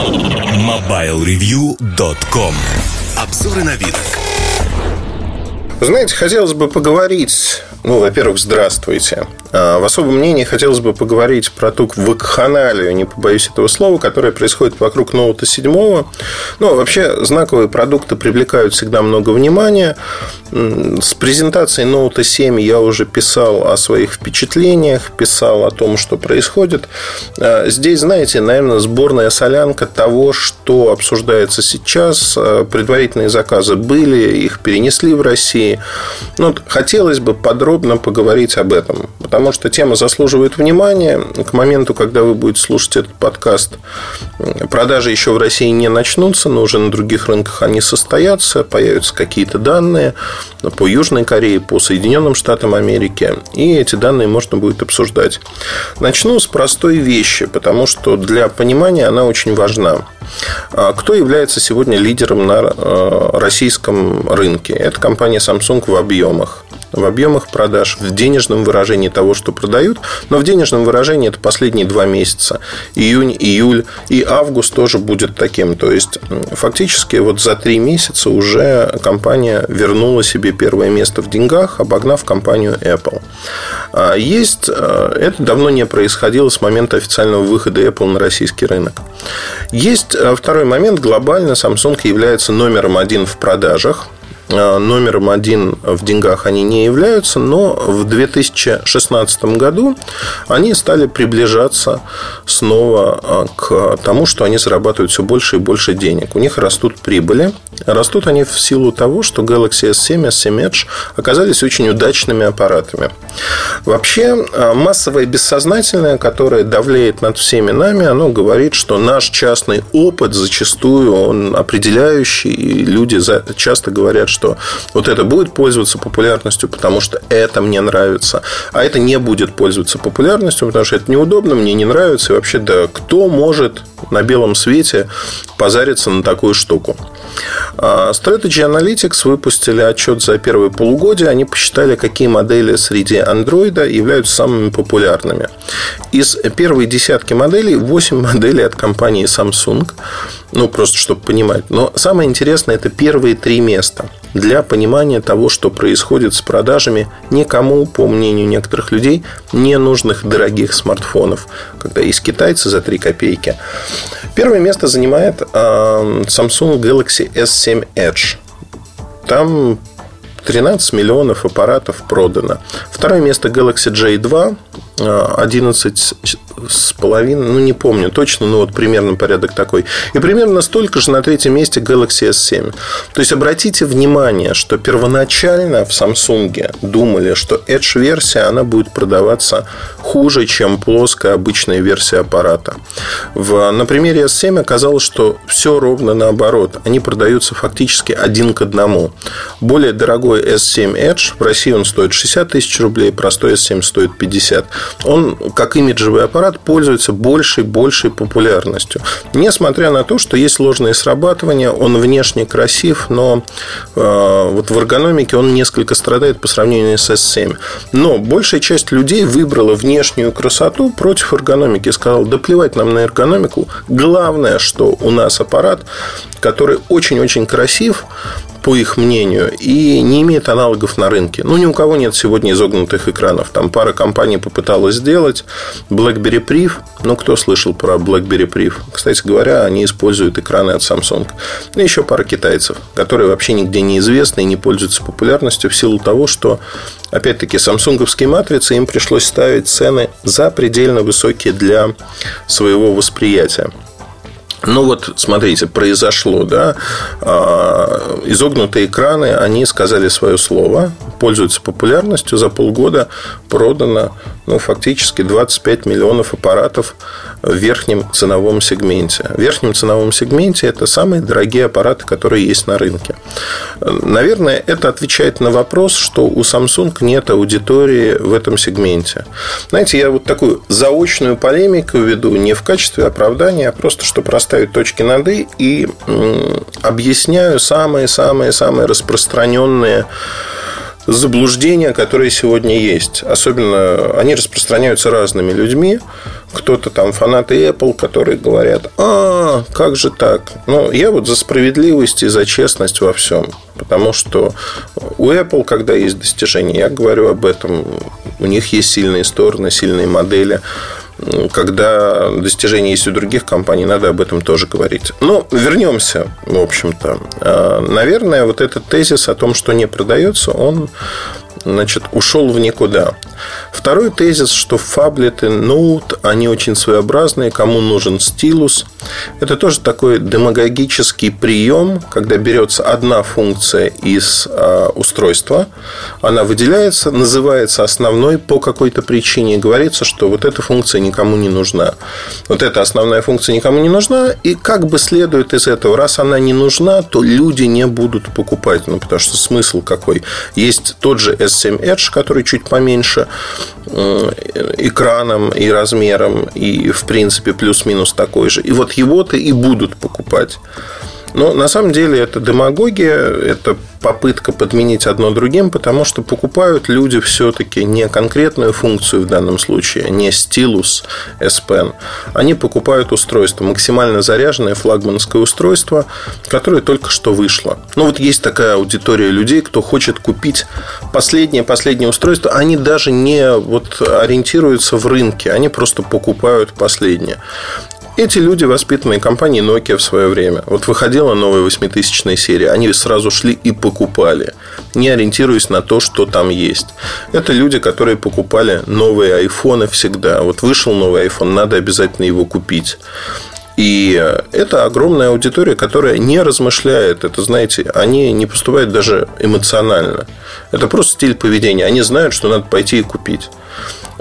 MobileReview.com Обзоры на вид. Знаете, хотелось бы поговорить ну, во-первых, здравствуйте. А, в особом мнении хотелось бы поговорить про ту вакханалию, не побоюсь этого слова, которая происходит вокруг Ноута 7. Ну, вообще, знаковые продукты привлекают всегда много внимания. С презентацией Ноута 7 я уже писал о своих впечатлениях, писал о том, что происходит. А, здесь, знаете, наверное, сборная солянка того, что обсуждается сейчас. А, предварительные заказы были, их перенесли в России. Ну, хотелось бы подробно поговорить об этом. Потому что тема заслуживает внимания. К моменту, когда вы будете слушать этот подкаст, продажи еще в России не начнутся, но уже на других рынках они состоятся, появятся какие-то данные по Южной Корее, по Соединенным Штатам Америки, и эти данные можно будет обсуждать. Начну с простой вещи, потому что для понимания она очень важна. А кто является сегодня лидером на э, российском рынке? Это компания Samsung в объемах в объемах продаж, в денежном выражении того, что продают, но в денежном выражении это последние два месяца. Июнь, июль и август тоже будет таким. То есть, фактически вот за три месяца уже компания вернула себе первое место в деньгах, обогнав компанию Apple. А есть, э, это давно не происходило с момента официального выхода Apple на российский рынок. Есть э, второй момент. Глобально Samsung является номером один в продажах – номером один в деньгах они не являются, но в 2016 году они стали приближаться снова э, к тому, что они зарабатывают все больше и больше денег. У них растут прибыли. Растут они в силу того, что Galaxy S7 и S7 Edge оказались очень удачными аппаратами. Вообще, э, массовое бессознательное, которое давлеет над всеми нами, оно говорит, что наш частный опыт зачастую он определяющий, и люди часто говорят, что что вот это будет пользоваться популярностью, потому что это мне нравится, а это не будет пользоваться популярностью, потому что это неудобно, мне не нравится. И вообще, да, кто может на белом свете позариться на такую штуку? А, Strategy Analytics выпустили отчет за первое полугодие. Они посчитали, какие модели среди Android являются самыми популярными. Из первой десятки моделей 8 моделей от компании Samsung. Ну, просто чтобы понимать. Но самое интересное – это первые три места для понимания того, что происходит с продажами никому, по мнению некоторых людей, не нужных дорогих смартфонов, когда есть китайцы за 3 копейки. Первое место занимает Samsung Galaxy S7 Edge. Там 13 миллионов аппаратов продано. Второе место Galaxy J2 11 с половиной, ну не помню точно, но вот примерно порядок такой. И примерно столько же на третьем месте Galaxy S7. То есть обратите внимание, что первоначально в Samsung думали, что Edge-версия она будет продаваться хуже, чем плоская обычная версия аппарата. В, на примере S7 оказалось, что все ровно наоборот. Они продаются фактически один к одному. Более дорогой S7 Edge в России он стоит 60 тысяч рублей, простой S7 стоит 50 он, как имиджевый аппарат, пользуется большей, большей популярностью. Несмотря на то, что есть сложные срабатывания, он внешне красив, но э, вот в эргономике он несколько страдает по сравнению с S7. Но большая часть людей выбрала внешнюю красоту против эргономики. Сказал, да плевать нам на эргономику. Главное, что у нас аппарат, который очень-очень красив, по их мнению, и не имеет аналогов на рынке. Ну, ни у кого нет сегодня изогнутых экранов. Там пара компаний попыталась сделать. BlackBerry Priv. Ну, кто слышал про BlackBerry Priv? Кстати говоря, они используют экраны от Samsung. И еще пара китайцев, которые вообще нигде не известны и не пользуются популярностью в силу того, что, опять-таки, самсунговские матрицы им пришлось ставить цены запредельно высокие для своего восприятия. Ну вот, смотрите, произошло, да, а, изогнутые экраны, они сказали свое слово, пользуются популярностью, за полгода продано, ну, фактически 25 миллионов аппаратов в верхнем ценовом сегменте. В верхнем ценовом сегменте это самые дорогие аппараты, которые есть на рынке. Наверное, это отвечает на вопрос, что у Samsung нет аудитории в этом сегменте. Знаете, я вот такую заочную полемику веду не в качестве оправдания, а просто, чтобы расставить точки над «и» и объясняю самые-самые-самые распространенные заблуждения, которые сегодня есть. Особенно они распространяются разными людьми. Кто-то там фанаты Apple, которые говорят, а, как же так? Ну, я вот за справедливость и за честность во всем. Потому что у Apple, когда есть достижения, я говорю об этом, у них есть сильные стороны, сильные модели когда достижения есть у других компаний, надо об этом тоже говорить. Но вернемся, в общем-то. А, наверное, вот этот тезис о том, что не продается, он значит, ушел в никуда. Второй тезис, что фаблеты, ноут, они очень своеобразные, кому нужен стилус. Это тоже такой демагогический прием, когда берется одна функция из э, устройства, она выделяется, называется основной по какой-то причине, говорится, что вот эта функция никому не нужна. Вот эта основная функция никому не нужна, и как бы следует из этого, раз она не нужна, то люди не будут покупать, ну, потому что смысл какой? Есть тот же S7 Edge, который чуть поменьше, Э, экраном и размером, и, в принципе, плюс-минус такой же. И вот его-то и будут покупать. Но на самом деле это демагогия, это попытка подменить одно другим, потому что покупают люди все-таки не конкретную функцию в данном случае, не стилус S Pen. Они покупают устройство, максимально заряженное флагманское устройство, которое только что вышло. Ну, вот есть такая аудитория людей, кто хочет купить последнее-последнее устройство. Они даже не вот ориентируются в рынке, они просто покупают последнее. Эти люди, воспитанные компанией Nokia в свое время. Вот выходила новая восьмитысячная серия, они сразу шли и покупали, не ориентируясь на то, что там есть. Это люди, которые покупали новые айфоны всегда. Вот вышел новый iPhone, надо обязательно его купить. И это огромная аудитория, которая не размышляет. Это, знаете, они не поступают даже эмоционально. Это просто стиль поведения. Они знают, что надо пойти и купить.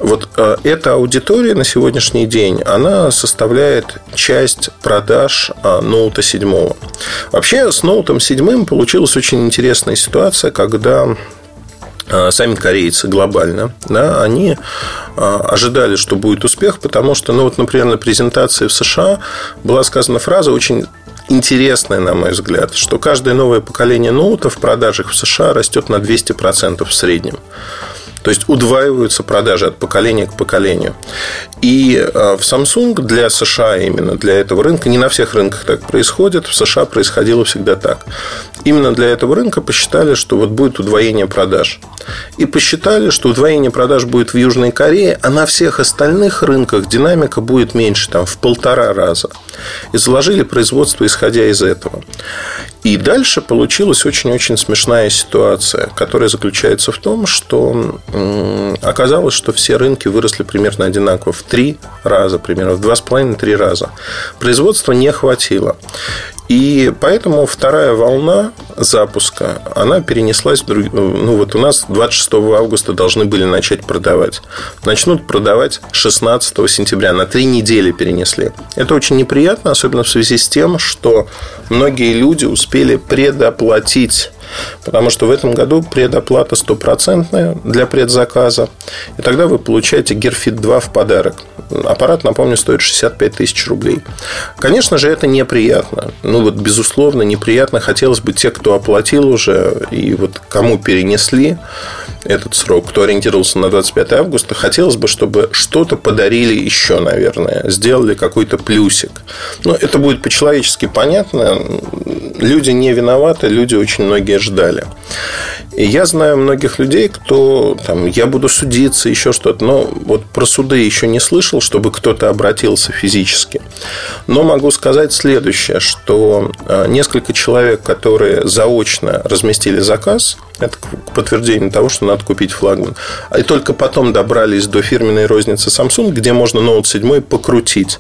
Вот э, эта аудитория на сегодняшний день, она составляет часть продаж э, ноута 7. Вообще, с ноутом 7 получилась очень интересная ситуация, когда э, сами корейцы глобально, да, они ожидали, что будет успех, потому что, ну вот, например, на презентации в США была сказана фраза очень интересная, на мой взгляд, что каждое новое поколение ноутов в продажах в США растет на 200% в среднем. То есть удваиваются продажи от поколения к поколению. И э, в Samsung для США именно для этого рынка, не на всех рынках так происходит, в США происходило всегда так. Именно для этого рынка посчитали, что вот будет удвоение продаж. И посчитали, что удвоение продаж будет в Южной Корее, а на всех остальных рынках динамика будет меньше, там, в полтора раза. И заложили производство, исходя из этого. И дальше получилась очень-очень смешная ситуация, которая заключается в том, что оказалось, что все рынки выросли примерно одинаково в три раза, примерно в два с половиной-три раза. Производства не хватило. И поэтому вторая волна запуска, она перенеслась в друг... Ну, вот у нас 26 августа должны были начать продавать. Начнут продавать 16 сентября. На три недели перенесли. Это очень неприятно, особенно в связи с тем, что многие люди успели предоплатить Потому что в этом году предоплата стопроцентная для предзаказа. И тогда вы получаете Gear 2 в подарок. Аппарат, напомню, стоит 65 тысяч рублей. Конечно же, это неприятно. Ну, вот, безусловно, неприятно. Хотелось бы те, кто оплатил уже, и вот кому перенесли этот срок, кто ориентировался на 25 августа, хотелось бы, чтобы что-то подарили еще, наверное. Сделали какой-то плюсик. Но это будет по-человечески понятно. Люди не виноваты, люди очень многие ждали. И я знаю многих людей, кто там, я буду судиться, еще что-то. Но вот про суды еще не слышал, чтобы кто-то обратился физически. Но могу сказать следующее, что а, несколько человек, которые заочно разместили заказ, это подтверждение того, что надо купить флагман. И только потом добрались до фирменной розницы Samsung, где можно Note 7 покрутить.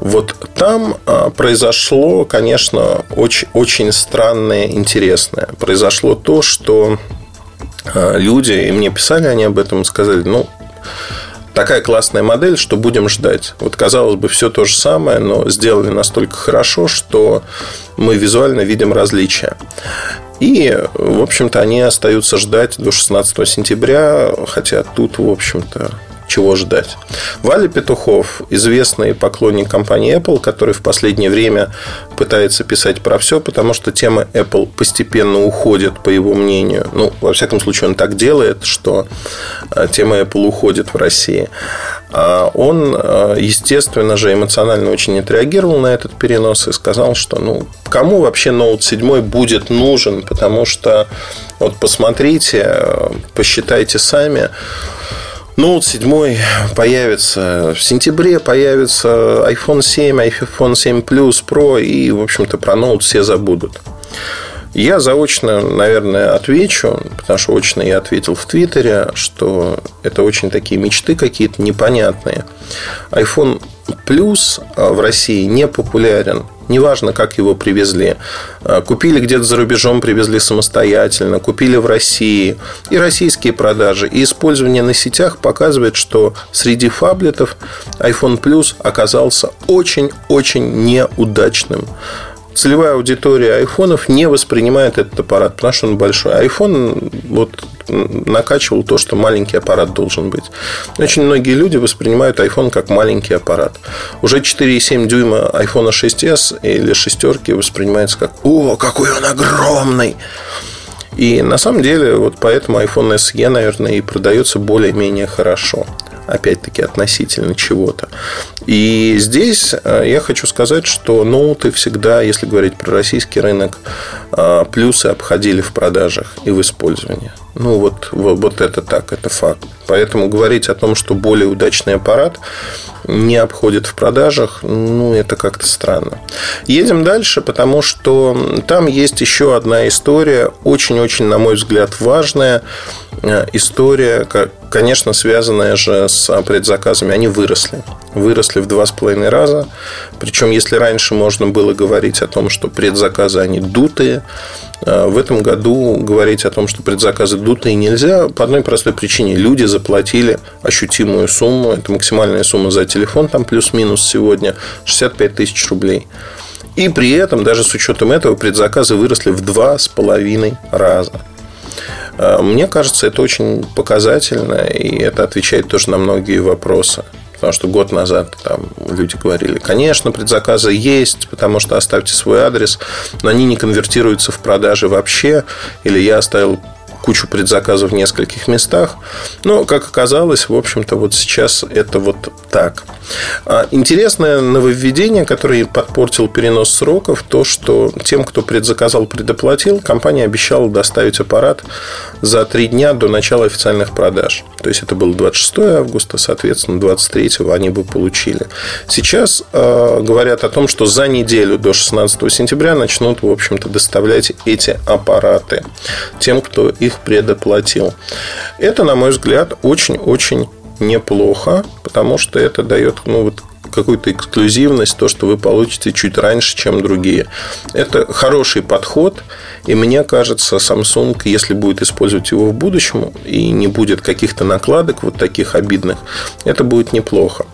Вот там а, произошло, конечно, очень, очень странное, интересное. Произошло то, что а, люди, и мне писали они об этом, сказали, ну, такая классная модель, что будем ждать. Вот, казалось бы, все то же самое, но сделали настолько хорошо, что мы визуально видим различия. И, в общем-то, они остаются ждать до 16 сентября, хотя тут, в общем-то, чего ждать. Валя Петухов, известный поклонник компании Apple, который в последнее время пытается писать про все, потому что тема Apple постепенно уходит, по его мнению. Ну, во всяком случае, он так делает, что э, тема Apple уходит в России. А он, э, естественно же, эмоционально очень отреагировал на этот перенос и сказал, что ну, кому вообще Note 7 будет нужен, потому что вот посмотрите, э, посчитайте сами, Note 7 появится в сентябре, появится iPhone 7, iPhone 7 Plus Pro, и, в общем-то, про Note все забудут. Я заочно, наверное, отвечу, потому что очно я ответил в Твиттере, что это очень такие мечты какие-то непонятные. iPhone Plus в России не популярен неважно, как его привезли. А, купили где-то за рубежом, привезли самостоятельно, купили в России. И российские продажи, и использование на сетях показывает, что среди фаблетов iPhone Plus оказался очень-очень неудачным целевая аудитория айфонов не воспринимает этот аппарат, потому что он большой. Айфон вот накачивал то, что маленький аппарат должен быть. Очень многие люди воспринимают iPhone как маленький аппарат. Уже 4,7 дюйма iPhone 6s или шестерки воспринимается как «О, какой он огромный!» И на самом деле, вот поэтому iPhone SE, наверное, и продается более-менее хорошо опять-таки, относительно чего-то. И здесь э, я хочу сказать, что ноуты всегда, если говорить про российский рынок, э, плюсы обходили в продажах и в использовании. Ну, вот, вот, вот это так, это факт. Поэтому говорить о том, что более удачный аппарат не обходит в продажах, ну, это как-то странно. Едем дальше, потому что там есть еще одна история, очень-очень, на мой взгляд, важная история, конечно, связанная же с предзаказами. Они выросли. Выросли в два с половиной раза. Причем, если раньше можно было говорить о том, что предзаказы, они дутые, э, в этом году говорить о том, что предзаказы дутые нельзя по одной простой причине. Люди заплатили ощутимую сумму. Это максимальная сумма за телефон, там плюс-минус сегодня 65 тысяч рублей. И при этом, даже с учетом этого, предзаказы выросли в два с половиной раза. Э, мне кажется, это очень показательно, и это отвечает тоже на многие вопросы. Потому что год назад там люди говорили, конечно, предзаказы есть, потому что оставьте свой адрес, но они не конвертируются в продажи вообще. Или я оставил кучу предзаказов в нескольких местах. Но, как оказалось, в общем-то, вот сейчас это вот так. А интересное нововведение, которое подпортил перенос сроков, то, что тем, кто предзаказал, предоплатил, компания обещала доставить аппарат за три дня до начала официальных продаж. То есть, это было 26 августа, соответственно, 23 они бы получили. Сейчас э, говорят о том, что за неделю до 16 сентября начнут, в общем-то, доставлять эти аппараты тем, кто их предоплатил. Это, на мой взгляд, очень-очень неплохо, потому что это дает ну, вот какую-то эксклюзивность, то, что вы получите чуть раньше, чем другие. Это хороший подход, и мне кажется, Samsung, если будет использовать его в будущем и не будет каких-то накладок вот таких обидных, это будет неплохо.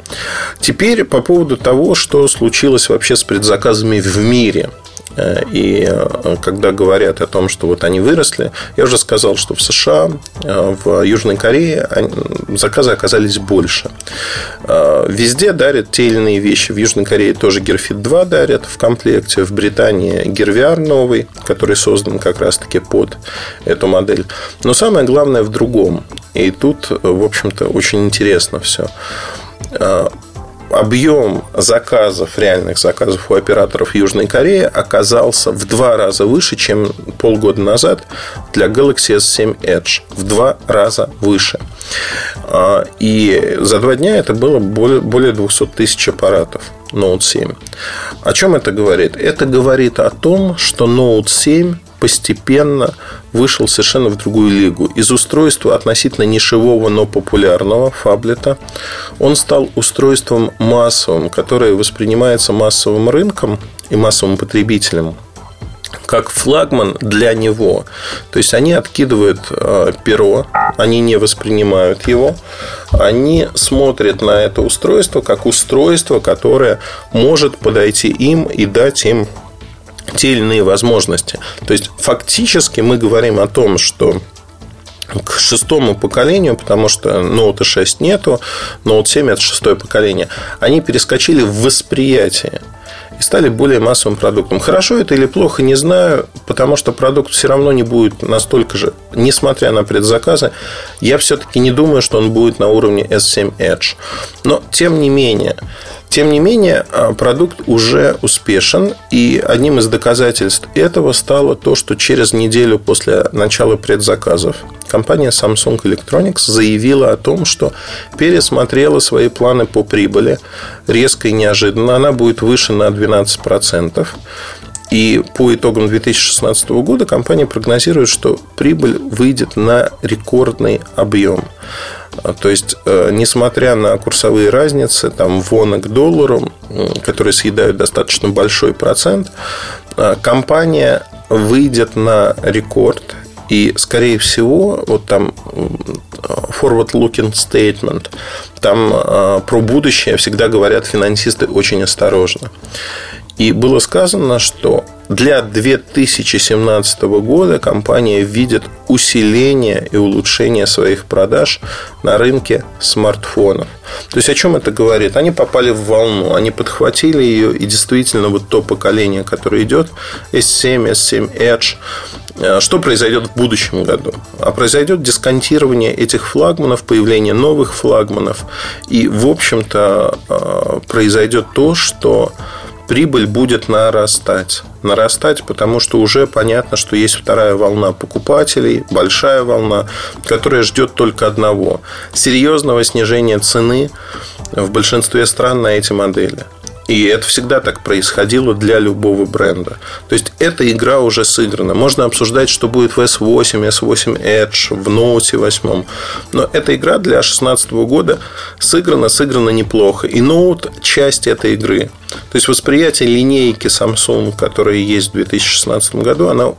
Теперь по поводу того, что случилось вообще с предзаказами в мире. Э, и э, когда говорят о том, что вот они выросли, я уже сказал, что в США, э, в Южной Корее заказы оказались больше. Везде дарят те или иные вещи. В Южной Корее тоже Gearfit 2 дарят в комплекте. В Британии VR новый, который создан как раз-таки под эту модель. Но самое главное в другом. И тут, в общем-то, очень интересно все объем заказов, реальных заказов у операторов Южной Кореи оказался в два раза выше, чем полгода назад для Galaxy S7 Edge. В два раза выше. А, и за два дня это было более 200 тысяч аппаратов. Note 7. О чем это говорит? Это говорит о том, что Note 7 постепенно вышел совершенно в другую лигу. Из устройства относительно нишевого, но популярного фаблета он стал устройством массовым, которое воспринимается массовым рынком и массовым потребителем как флагман для него. То есть они откидывают э, перо, они не воспринимают его, они смотрят на это устройство как устройство, которое может подойти им и дать им те или иные возможности. То есть, фактически мы говорим о том, что к шестому поколению, потому что Note 6 нету, Note 7 это шестое поколение, они перескочили в восприятие и стали более массовым продуктом. Хорошо это или плохо, не знаю, потому что продукт все равно не будет настолько же, несмотря на предзаказы, я все-таки не думаю, что он будет на уровне S7 Edge. Но, тем не менее, тем не менее, а, продукт уже успешен, и одним из доказательств этого стало то, что через неделю после начала предзаказов компания Samsung Electronics заявила о том, что пересмотрела свои планы по прибыли резко и неожиданно. Она будет выше на 12%. И по итогам 2016 года компания прогнозирует, что прибыль выйдет на рекордный объем. А, то есть, э, несмотря на курсовые разницы, там, вона к доллару, которые съедают достаточно большой процент, а, компания выйдет на рекорд и, скорее всего, вот там forward-looking statement, там а, про будущее всегда говорят финансисты очень осторожно. И было сказано, что для 2017 года компания видит усиление и улучшение своих продаж на рынке смартфонов. То есть о чем это говорит? Они попали в волну, они подхватили ее, и действительно вот то поколение, которое идет, S7, S7 Edge, э, что произойдет в будущем году? А произойдет дисконтирование этих флагманов, появление новых флагманов. И, в общем-то, э, произойдет то, что прибыль будет нарастать. Нарастать, потому что уже понятно, что есть вторая волна покупателей, большая волна, которая ждет только одного – серьезного снижения цены в большинстве стран на эти модели. И это всегда так происходило для любого бренда. То есть, эта игра уже сыграна. Можно обсуждать, что будет в S8, S8 Edge, в Note 8. Но эта игра для 2016 года сыграна, сыграна неплохо. И Note – часть этой игры. То есть, восприятие линейки Samsung, которая есть в 2016 году, она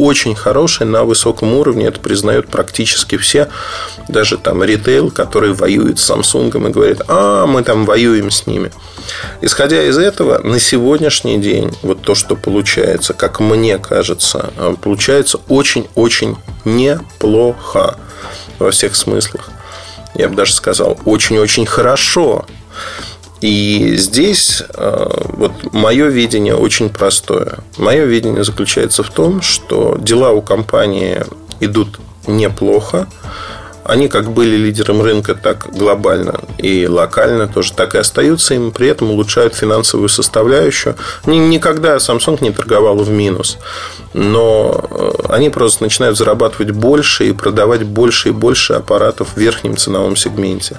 очень хороший, на высоком уровне. Это признают практически все. Даже там ритейл, который воюет с Samsung и говорит, а, мы там воюем с ними. Исходя из этого, на сегодняшний день вот то, что получается, как мне кажется, э, получается очень-очень неплохо во всех смыслах. Я бы даже сказал, очень-очень хорошо. И здесь э, вот мое видение очень простое. Мое видение заключается в том, что дела у компании идут неплохо. Они как были лидером рынка, так глобально и локально тоже так и остаются им, при этом улучшают финансовую составляющую. Никогда Samsung не торговал в минус, но э, они просто начинают зарабатывать больше и продавать больше и больше аппаратов в верхнем ценовом сегменте.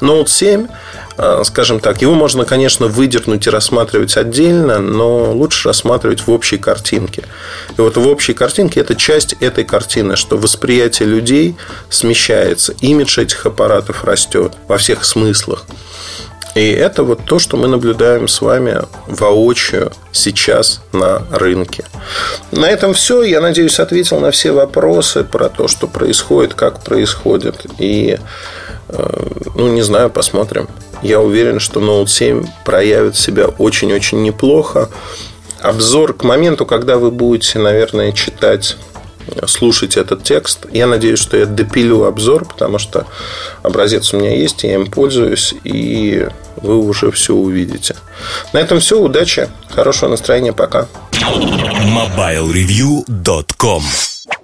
Note 7 а, скажем так, его можно, конечно, выдернуть и рассматривать отдельно, но лучше рассматривать в общей картинке. И вот в общей картинке это часть этой картины, что восприятие людей смещается, имидж этих аппаратов растет во всех смыслах. И это вот то, что мы наблюдаем с вами воочию сейчас на рынке. На этом все. Я надеюсь, ответил на все вопросы про то, что происходит, как происходит. И, э, ну, не знаю, посмотрим. Я уверен, что Note 7 проявит себя очень-очень неплохо. Обзор к моменту, когда вы будете, наверное, читать слушать этот текст. Я надеюсь, что я допилю обзор, потому что образец у меня есть, я им пользуюсь, и вы уже все увидите. На этом все. Удачи, хорошего настроения, пока. MobileReview.com